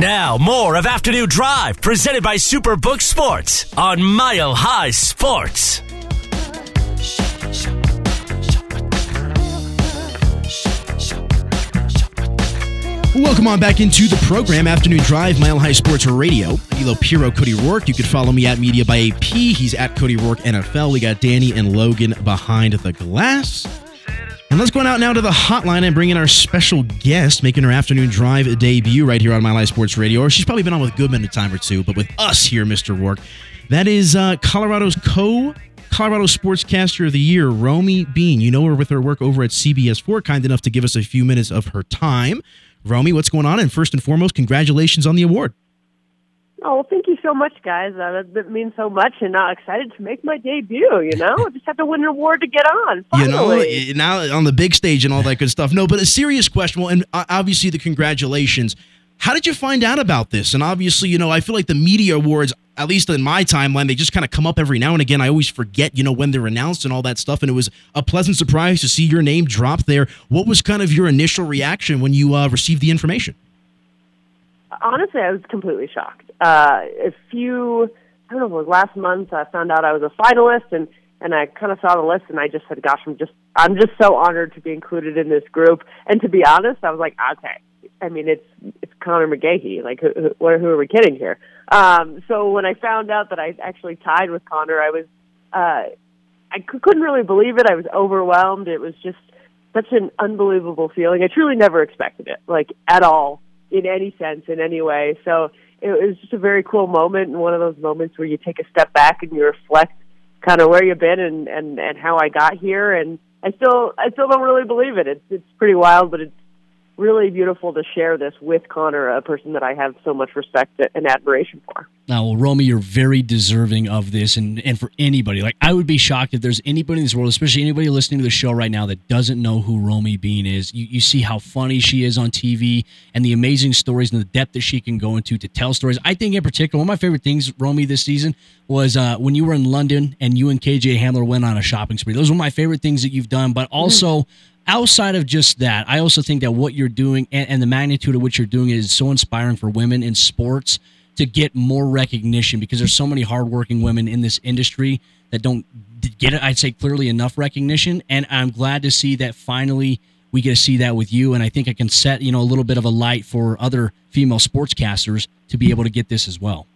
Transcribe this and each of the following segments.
Now, more of Afternoon Drive, presented by Superbook Sports on Mile High Sports. Welcome on back into the program, Afternoon Drive, Mile High Sports Radio. Elo Piro, Cody Roark. You can follow me at Media by AP. He's at Cody Roark NFL. We got Danny and Logan behind the glass. And let's go on out now to the hotline and bring in our special guest, making her afternoon drive debut right here on Mile High Sports Radio. Or she's probably been on with Goodman a time or two, but with us here, Mr. Roark. That is uh, Colorado's co Colorado Sportscaster of the Year, Romy Bean. You know her with her work over at CBS 4, kind enough to give us a few minutes of her time. Romy, what's going on? And first and foremost, congratulations on the award. Oh, well, thank you so much, guys. Uh, that, means so much, and I'm excited to make my debut. You know, I just have to win an award to get on. Finally. You know, now on the big stage and all that good stuff. No, but a serious question. Well, and uh, obviously the congratulations. How did you find out about this? And obviously, you know, I feel like the media awards, at least in my timeline, they just kind of come up every now and again. I always forget, you know, when they're announced and all that stuff. And it was a pleasant surprise to see your name drop there. What was kind of your initial reaction when you uh, received the information? Honestly, I was completely shocked. Uh, a few, I don't know, it was last month. I found out I was a finalist, and and I kind of saw the list, and I just said, "Gosh, I'm just, I'm just so honored to be included in this group." And to be honest, I was like, "Okay." I mean, it's it's Conor McGahey. Like, who, who, who are we kidding here? Um, so when I found out that I actually tied with Conor, I was, uh, I c- couldn't really believe it. I was overwhelmed. It was just such an unbelievable feeling. I truly never expected it, like at all, in any sense, in any way. So it was just a very cool moment, and one of those moments where you take a step back and you reflect, kind of where you've been and and and how I got here. And I still I still don't really believe it. It's it's pretty wild, but it's really beautiful to share this with Conor, a person that I have so much respect and admiration for. Now, well, Romy, you're very deserving of this, and, and for anybody, like I would be shocked if there's anybody in this world, especially anybody listening to the show right now, that doesn't know who Romy Bean is. You, you see how funny she is on TV and the amazing stories and the depth that she can go into to tell stories. I think, in particular, one of my favorite things, Romy, this season was uh, when you were in London and you and KJ Hamler went on a shopping spree. Those were my favorite things that you've done, but also. Mm outside of just that, I also think that what you're doing and, and, the magnitude of what you're doing is so inspiring for women in sports to get more recognition because there's so many hardworking women in this industry that don't get it. I'd say clearly enough recognition, and I'm glad to see that finally we get to see that with you. And I think I can set you know a little bit of a light for other female sportscasters to be able to get this as well.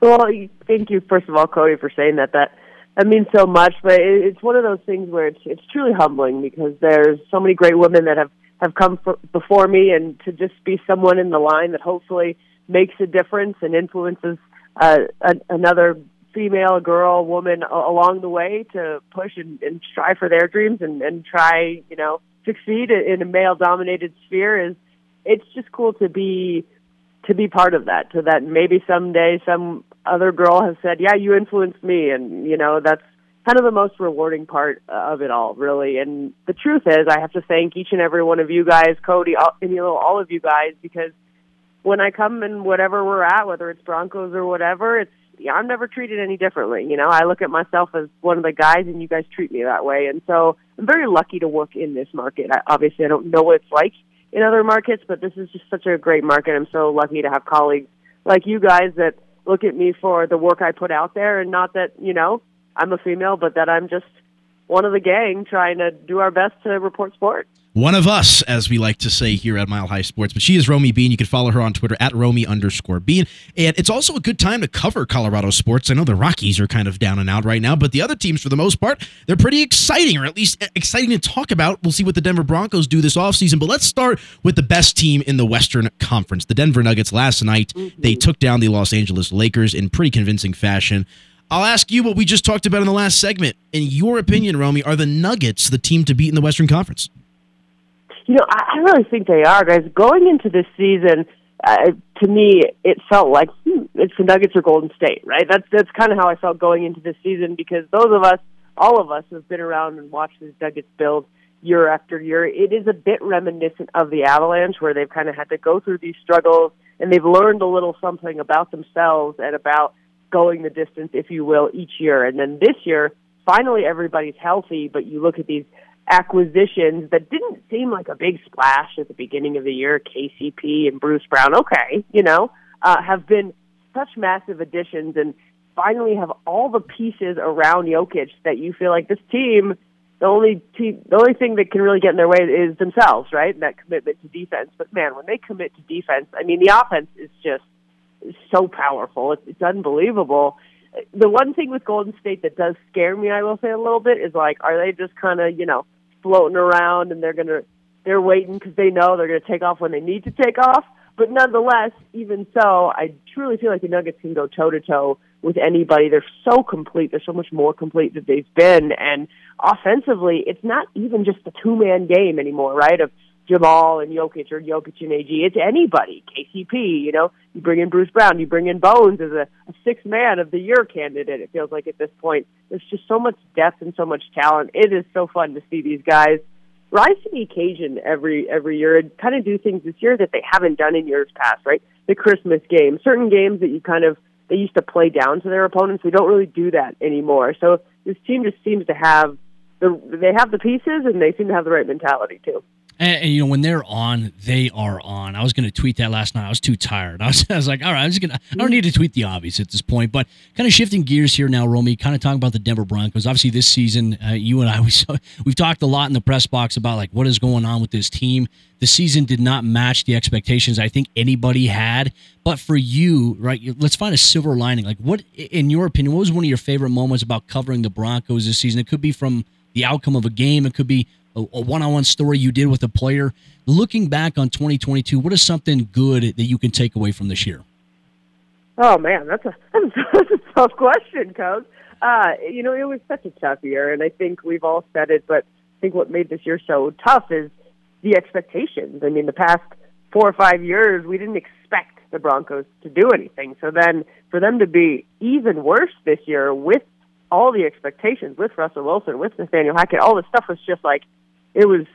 Well, thank you first of all, Cody, for saying that. That that means so much. But it, it's one of those things where it's it's truly humbling because there's so many great women that have have come for, before me, and to just be someone in the line that hopefully makes a difference and influences uh, a, another female, girl, woman along the way to push and, and strive for their dreams and, and try, you know, succeed in a male-dominated sphere is it's just cool to be to be part of that. so that maybe someday some other girl has said, "Yeah, you influenced me," and you know that's kind of the most rewarding part of it all, really. And the truth is, I have to thank each and every one of you guys, Cody, all, all of you guys, because when I come and whatever we're at, whether it's Broncos or whatever, it's I'm never treated any differently. You know, I look at myself as one of the guys, and you guys treat me that way. And so I'm very lucky to work in this market. I, obviously, I don't know what it's like in other markets, but this is just such a great market. I'm so lucky to have colleagues like you guys that look at me for the work I put out there, and not that you know I'm a female, but that I'm just one of the gang trying to do our best to report sport. One of us, as we like to say here at Mile High Sports, but she is Romy Bean. You can follow her on Twitter at Romy underscore Bean. And it's also a good time to cover Colorado sports. I know the Rockies are kind of down and out right now, but the other teams, for the most part, they're pretty exciting, or at least exciting to talk about. We'll see what the Denver Broncos do this offseason. But let's start with the best team in the Western Conference. The Denver Nuggets last night, mm-hmm. they took down the Los Angeles Lakers in pretty convincing fashion. I'll ask you what we just talked about in the last segment. In your opinion, Romy, are the Nuggets the team to beat in the Western Conference? You know, I, I really think they are, guys. Going into this season, uh, to me, it felt like hmm, it's the Nuggets or Golden State, right? That's that's kind of how I felt going into this season because those of us, all of us, who have been around and watched these Nuggets build year after year. It is a bit reminiscent of the Avalanche, where they've kind of had to go through these struggles and they've learned a little something about themselves and about going the distance, if you will, each year. And then this year, finally everybody's healthy, but you look at these acquisitions that didn't seem like a big splash at the beginning of the year, KCP and Bruce Brown, okay, you know, uh, have been such massive additions and finally have all the pieces around Jokic that you feel like this team the only team, the only thing that can really get in their way is themselves, right? And that commitment to defense. But man, when they commit to defense, I mean, the offense is just so powerful. It's, it's unbelievable. The one thing with Golden State that does scare me, I will say a little bit, is like, are they just kind of, you know, floating around and they're gonna, they're waiting because they know they're gonna take off when they need to take off. But nonetheless, even so, I truly feel like the Nuggets can go toe to toe with anybody. They're so complete. They're so much more complete than they've been. And offensively, it's not even just a two man game anymore, right? Of Jamal and Jokic or Jokic and AG. It's anybody. KCP, you know, you bring in Bruce Brown, you bring in Bones as a, a six man of the year candidate, it feels like at this point. There's just so much depth and so much talent. It is so fun to see these guys rise to the occasion every every year and kind of do things this year that they haven't done in years past, right? The Christmas game, certain games that you kind of they used to play down to their opponents. We don't really do that anymore. So this team just seems to have the they have the pieces and they seem to have the right mentality too. And, and, you know, when they're on, they are on. I was going to tweet that last night. I was too tired. I was, I was like, all right, I'm just going to, I don't need to tweet the obvious at this point. But kind of shifting gears here now, Romy, kind of talking about the Denver Broncos. Obviously, this season, uh, you and I, we we've talked a lot in the press box about like what is going on with this team. The season did not match the expectations I think anybody had. But for you, right, let's find a silver lining. Like, what, in your opinion, what was one of your favorite moments about covering the Broncos this season? It could be from the outcome of a game, it could be a, one-on-one story you did with a player. Looking back on 2022, what is something good that you can take away from this year? Oh man, that's a that's a tough question, Coach. Uh, you know, it was such a tough year, and I think we've all said it. But I think what made this year so tough is the expectations. I mean, the past four or five years, we didn't expect the Broncos to do anything. So then, for them to be even worse this year with all the expectations, with Russell Wilson, with Nathaniel Hackett, all this stuff was just like it was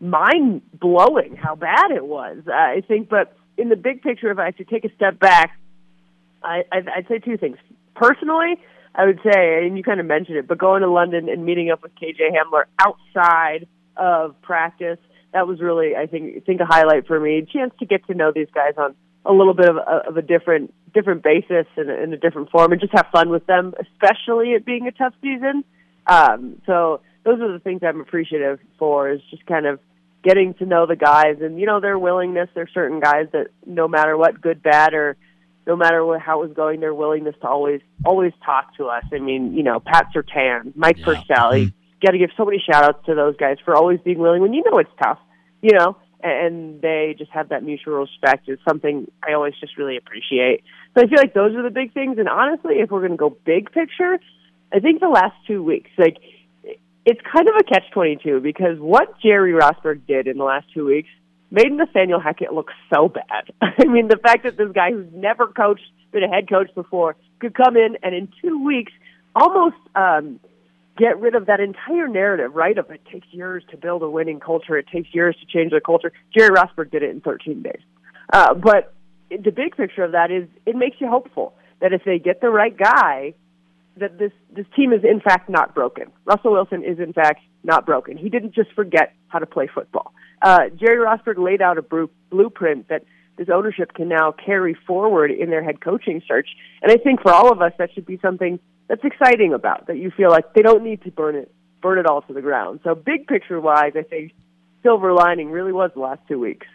mind blowing how bad it was. I think, but in the big picture, if I to take a step back, I, I'd, I'd say two things. Personally, I would say, and you kind of mentioned it, but going to London and meeting up with KJ Hamler outside of practice, that was really, I think, I think a highlight for me. A chance to get to know these guys on a little bit of a, of a different different basis and in a different form, and just have fun with them, especially it being a tough season. Um, so those are the things I'm appreciative for is just kind of getting to know the guys and you know their willingness. There's certain guys that no matter what, good, bad, or no matter what, how it was going, their willingness to always always talk to us. I mean, you know, Pat Surtain, Mike yeah. Purcell. Mm-hmm. Got to give so many shout outs to those guys for always being willing when you know it's tough, you know, and they just have that mutual respect is something I always just really appreciate. So I feel like those are the big things. And honestly, if we're going to go big picture, I think the last two weeks, like it's kind of a catch 22 because what Jerry Rosburg did in the last two weeks made Nathaniel Hackett look so bad. I mean, the fact that this guy who's never coached, been a head coach before, could come in and in two weeks almost um, get rid of that entire narrative, right? Of it takes years to build a winning culture, it takes years to change the culture. Jerry Rosburg did it in 13 days. Uh, but the big picture of that is it makes you hopeful that if they get the right guy, that this this team is in fact not broken. Russell Wilson is in fact not broken. He didn't just forget how to play football. Uh, Jerry Rosburg laid out a br- blueprint that this ownership can now carry forward in their head coaching search. And I think for all of us, that should be something that's exciting about that. You feel like they don't need to burn it burn it all to the ground. So big picture wise, I think silver lining really was the last two weeks.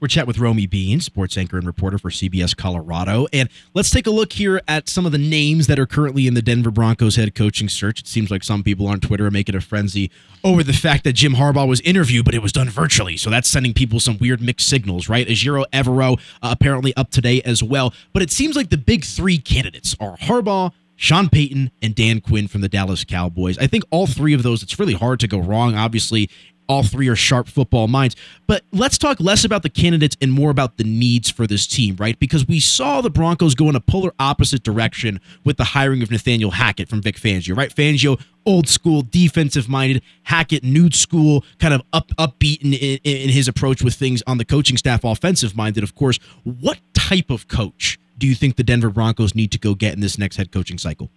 We're chatting with Romy Bean, sports anchor and reporter for CBS Colorado. And let's take a look here at some of the names that are currently in the Denver Broncos head coaching search. It seems like some people on Twitter are making a frenzy over the fact that Jim Harbaugh was interviewed, but it was done virtually. So that's sending people some weird mixed signals, right? Ejiro Evero uh, apparently up today as well. But it seems like the big three candidates are Harbaugh, Sean Payton, and Dan Quinn from the Dallas Cowboys. I think all three of those, it's really hard to go wrong. Obviously, all three are sharp football minds. But let's talk less about the candidates and more about the needs for this team, right? Because we saw the Broncos go in a polar opposite direction with the hiring of Nathaniel Hackett from Vic Fangio, right? Fangio, old school, defensive minded, Hackett, new school, kind of up upbeat in, in, in his approach with things on the coaching staff, offensive minded, of course. What type of coach do you think the Denver Broncos need to go get in this next head coaching cycle?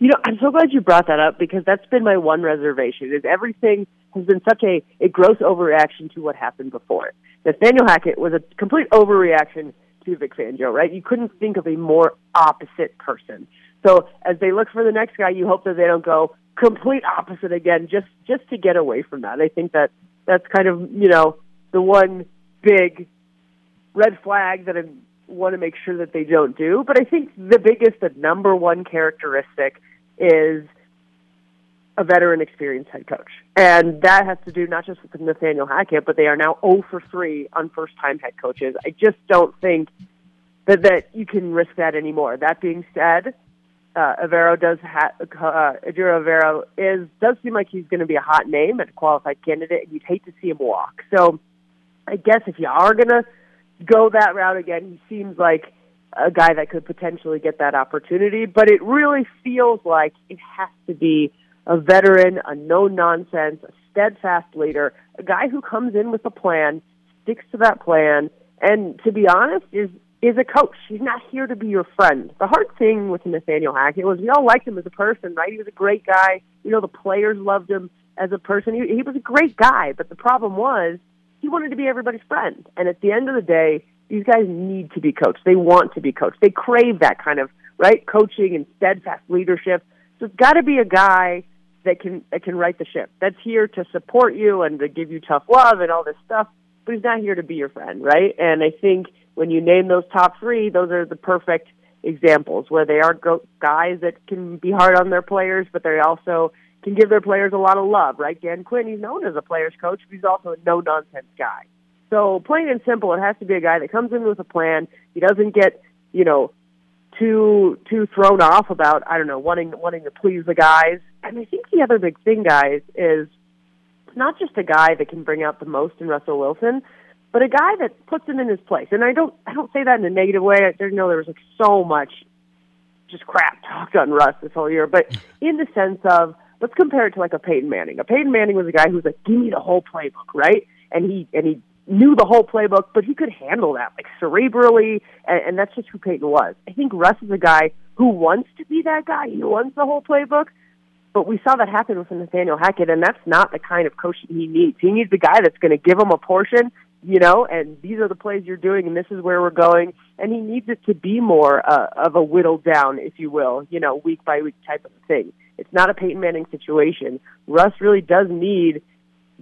You know, I'm so glad you brought that up because that's been my one reservation. Is everything has been such a, a gross overreaction to what happened before. Nathaniel Hackett was a complete overreaction to Vic Fangio, right? You couldn't think of a more opposite person. So as they look for the next guy, you hope that they don't go complete opposite again, just just to get away from that. I think that that's kind of you know the one big red flag that I want to make sure that they don't do. But I think the biggest, the number one characteristic is a veteran experienced head coach. And that has to do not just with Nathaniel Hackett, but they are now 0 for 3 on first time head coaches. I just don't think that, that you can risk that anymore. That being said, uh, Evero does ha- uh, Ejiro Evero is does seem like he's going to be a hot name and a qualified candidate, and you'd hate to see him walk. So, I guess if you are going to go that route again, he seems like a guy that could potentially get that opportunity. But it really feels like it has to be a veteran, a no nonsense, a steadfast leader, a guy who comes in with a plan, sticks to that plan, and to be honest, is is a coach. He's not here to be your friend. The hard thing with Nathaniel Hackett was we all liked him as a person, right? He was a great guy. You know, the players loved him as a person. He, he was a great guy, but the problem was he wanted to be everybody's friend. And at the end of the day, these guys need to be coached. They want to be coached. They crave that kind of right coaching and steadfast leadership. So it's got to be a guy that can that can right the ship. That's here to support you and to give you tough love and all this stuff. But he's not here to be your friend, right? And I think when you name those top three, those are the perfect examples where they are go- guys that can be hard on their players, but they also can give their players a lot of love, right? Dan Quinn, he's known as a player's coach, but he's also a no nonsense guy. So plain and simple, it has to be a guy that comes in with a plan. He doesn't get, you know, too too thrown off about I don't know wanting wanting to please the guys. And I think the other big thing, guys, is not just a guy that can bring out the most in Russell Wilson, but a guy that puts him in his place. And I don't I don't say that in a negative way. I know there was like so much just crap talked on Russ this whole year, but in the sense of let's compare it to like a Peyton Manning. A Peyton Manning was a guy who was like, give me the whole playbook, right? And he and he knew the whole playbook, but he could handle that like cerebrally, and, and that's just who Peyton was. I think Russ is a guy who wants to be that guy. He wants the whole playbook, but we saw that happen with Nathaniel Hackett, and that's not the kind of coach he needs. He needs the guy that's going to give him a portion, you know, and these are the plays you're doing, and this is where we're going. And he needs it to be more uh, of a whittled down, if you will, you know, week by week type of thing. It's not a Peyton Manning situation. Russ really does need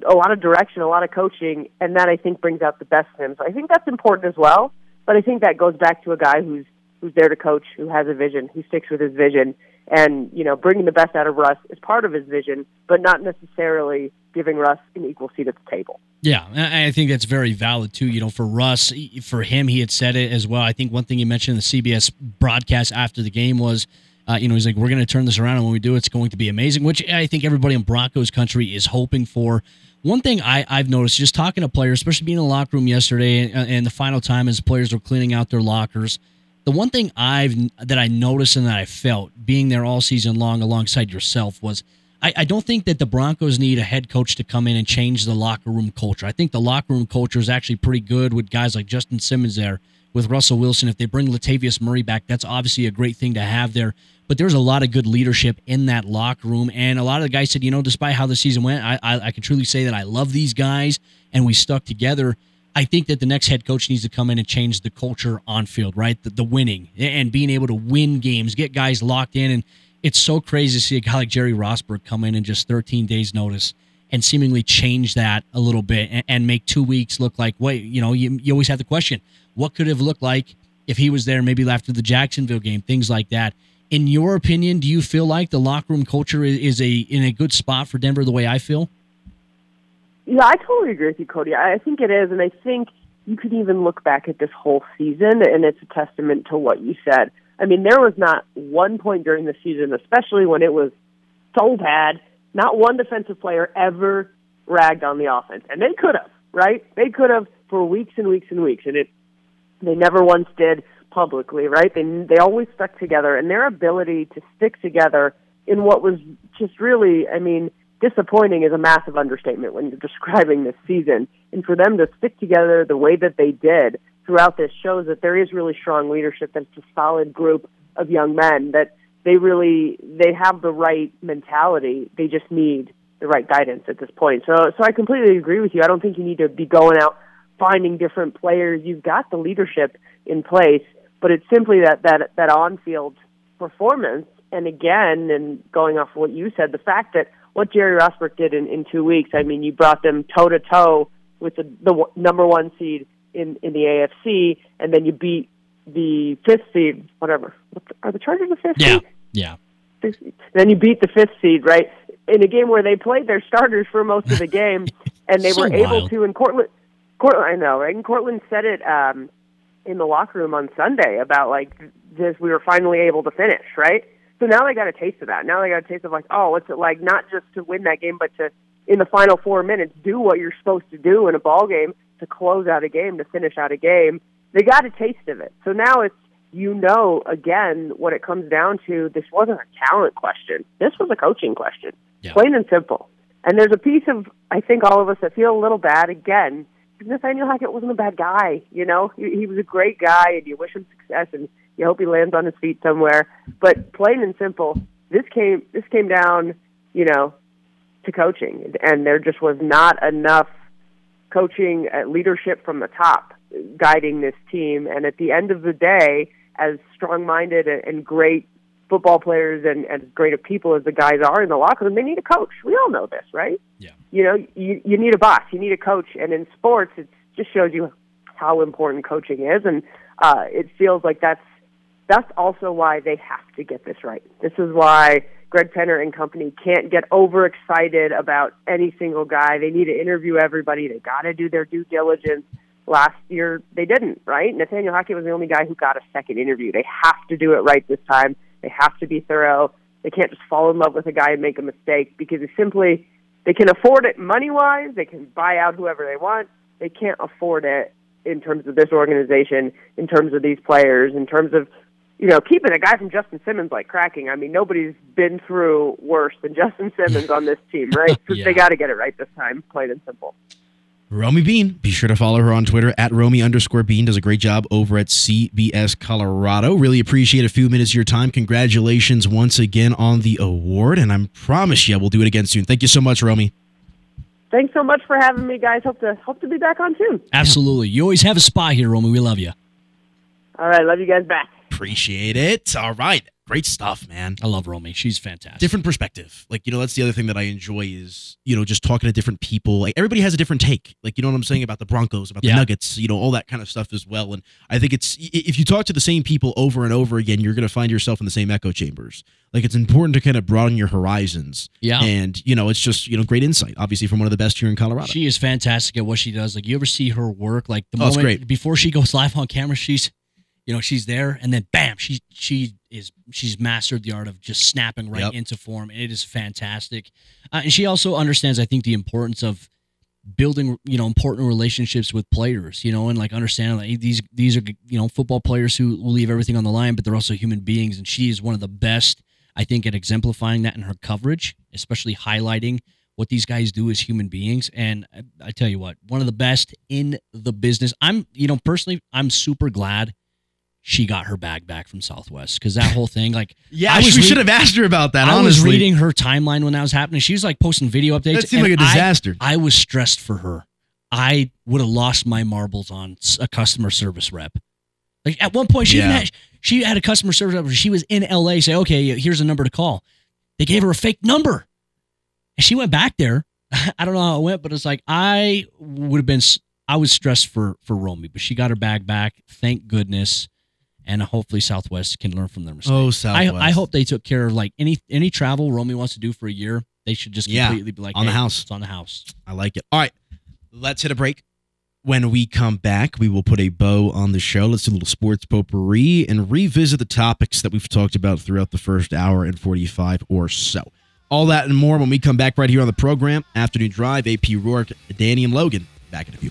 a lot of direction, a lot of coaching, and that I think brings out the best in him. So I think that's important as well. But I think that goes back to a guy who's who's there to coach, who has a vision, who sticks with his vision, and you know, bringing the best out of Russ is part of his vision, but not necessarily giving Russ an equal seat at the table. Yeah, I think that's very valid too. You know, for Russ, for him, he had said it as well. I think one thing he mentioned in the CBS broadcast after the game was. Uh, you know, he's like, we're going to turn this around, and when we do, it's going to be amazing, which I think everybody in Broncos country is hoping for. One thing I, I've noticed, just talking to players, especially being in the locker room yesterday, and, and the final time as players were cleaning out their lockers, the one thing I've that I noticed and that I felt being there all season long alongside yourself was I, I, don't think that the Broncos need a head coach to come in and change the locker room culture. I think the locker room culture is actually pretty good with guys like Justin Simmons there, with Russell Wilson. If they bring Latavius Murray back, that's obviously a great thing to have there. But there's a lot of good leadership in that locker room, and a lot of the guys said, you know, despite how the season went, I, I, I can truly say that I love these guys, and we stuck together. I think that the next head coach needs to come in and change the culture on field, right? The, the, winning and being able to win games, get guys locked in. And it's so crazy to see a guy like Jerry Rosburg come in in just 13 days' notice and seemingly change that a little bit and, and make two weeks look like, wait, you know, you, you always have the question, what could have looked like if he was there maybe after the Jacksonville game, things like that. In your opinion, do you feel like the locker room culture is, a in a good spot for Denver the way I feel? Yeah, I totally agree with you, Cody. I think it is, and I think you could even look back at this whole season, and it's a testament to what you said. I mean, there was not one point during the season, especially when it was so bad, not one defensive player ever ragged on the offense. And they could have, right? They could have for weeks and weeks and weeks, and it they never once did publicly, right? They they always stuck together, and their ability to stick together in what was just really, I mean, disappointing is a massive understatement when you're describing this season. And for them to stick together the way that they did throughout this shows that there is really strong leadership. It's a solid group of young men that they really they have the right mentality. They just need the right guidance at this point. So so I completely agree with you. I don't think you need to be going out finding different players. You've got the leadership in place, but it's simply that that that on-field performance. And again, and going off what you said, the fact that what Jerry Rosburg did in, in two weeks. I mean, you brought them toe to toe with the, the number one seed in in the AFC, and then you beat the fifth seed. Whatever are the Chargers the fifth Yeah, seed? yeah. Then you beat the fifth seed, right? In a game where they played their starters for most of the game, and they So were able wild. to. And Courtland, Courtland, I know, right? And Courtland said it um, in the locker room on Sunday about like this. We were finally able to finish, right? So now they got a taste of that. Now they got a taste of like, oh, what's it like? Not just to win that game, but to in the final four minutes do what you're supposed to do in a ball game to close out a game, to finish out a game. They got a taste of it. So now it's you know again what it comes down to. This wasn't a talent question. This was a coaching question, Yeah. plain and simple. And there's a piece of I think all of us that feel a little bad again. Nathaniel Hackett wasn't a bad guy, you know. He, he was a great guy, and you wish him success, and you hope he lands on his feet somewhere. But plain and simple, this came this came down, you know, to coaching, and there just was not enough coaching uh, leadership from the top guiding this team. And at the end of the day, as strong-minded and, and great football players and as great of people as the guys are in the locker room, they need a coach. We all know this, right? Yeah. You know, you you need a boss, you need a coach, and in sports, it just shows you how important coaching is, and uh, it feels like that's that's also why they have to get this right. This is why Greg Penner and company can't get overexcited about any single guy. They need to interview everybody. They got to do their due diligence. Last year they didn't, right? Nathaniel Hackett was the only guy who got a second interview. They have to do it right this time. They have to be thorough. They can't just fall in love with a guy and make a mistake because it's simply they can afford it money wise. They can buy out whoever they want. They can't afford it in terms of this organization, in terms of these players, in terms of you know keeping a guy from Justin Simmons like cracking. I mean, nobody's been through worse than Justin Simmons on this team, right? Yeah. they got to get it right this time, plain and simple. Romy Bean. Be sure to follow her on Twitter at Romy underscore Bean. Does a great job over at CBS Colorado. Really appreciate a few minutes of your time. Congratulations once again on the award. And I promise you we'll do it again soon. Thank you so much, Romy. Thanks so much for having me, guys. Hope to hope to be back on soon. Absolutely. You always have a spot here, Romy. We love you. All right, love you guys back. Appreciate it. All right. Great stuff, man. I love Romy. She's fantastic. different perspective. Like, you know, that's the other thing that I enjoy is, you know, just talking to different people. Like everybody has a different take. Like, you know what I'm saying about the Broncos, about Yeah. the Nuggets, you know, all that kind of stuff as well. And I think it's if you talk to the same people over and over again, you're going to find yourself in the same echo chambers. Like it's important to kind of broaden your horizons. Yeah. And, you know, it's just, you know, great insight, obviously from one of the best here in Colorado. She is fantastic at what she does. Like you ever see her work? Like the Oh, moment great. before she goes live on camera, she's you know, she's there and then bam, she she is she's mastered the art of just snapping right Yep. into form. And it is fantastic. Uh, and she also understands, I think, the importance of building, you know, important relationships with players, you know, and like understanding that these these are you know football players who will leave everything on the line, but they're also human beings, and she is one of the best, I think, at exemplifying that in her coverage, especially highlighting what these guys do as human beings. And I, I tell you what, one of the best in the business. I'm, you know, personally, I'm super glad she got her bag back from Southwest because that whole thing, like, yeah, I was we re- should have asked her about that, I honestly. was reading her timeline when that was happening. She was like posting video updates. That seemed like a disaster. I, was stressed for her. I would have lost my marbles on a customer service rep. Like at one point, she Yeah. had she had a customer service rep. She was in LA. Say, okay, here's a number to call. They gave her a fake number, and she went back there. I don't know how it went, but it's like I would have been. I was stressed for for Romy, but she got her bag back. Thank goodness, and hopefully Southwest can learn from their mistakes. Oh, I, Southwest. I hope they took care of like any any travel Romy wants to do for a year. They should just Yeah, completely be like on the house." It's on the house. I like it. All right. Let's hit a break. When we come back, we will put a bow on the show. Let's do a little sports potpourri and revisit the topics that we've talked about throughout the first hour and 45 or so. All that and more when we come back right here on the program. Afternoon Drive, AP Roark, Danny, and Logan. Back in a few.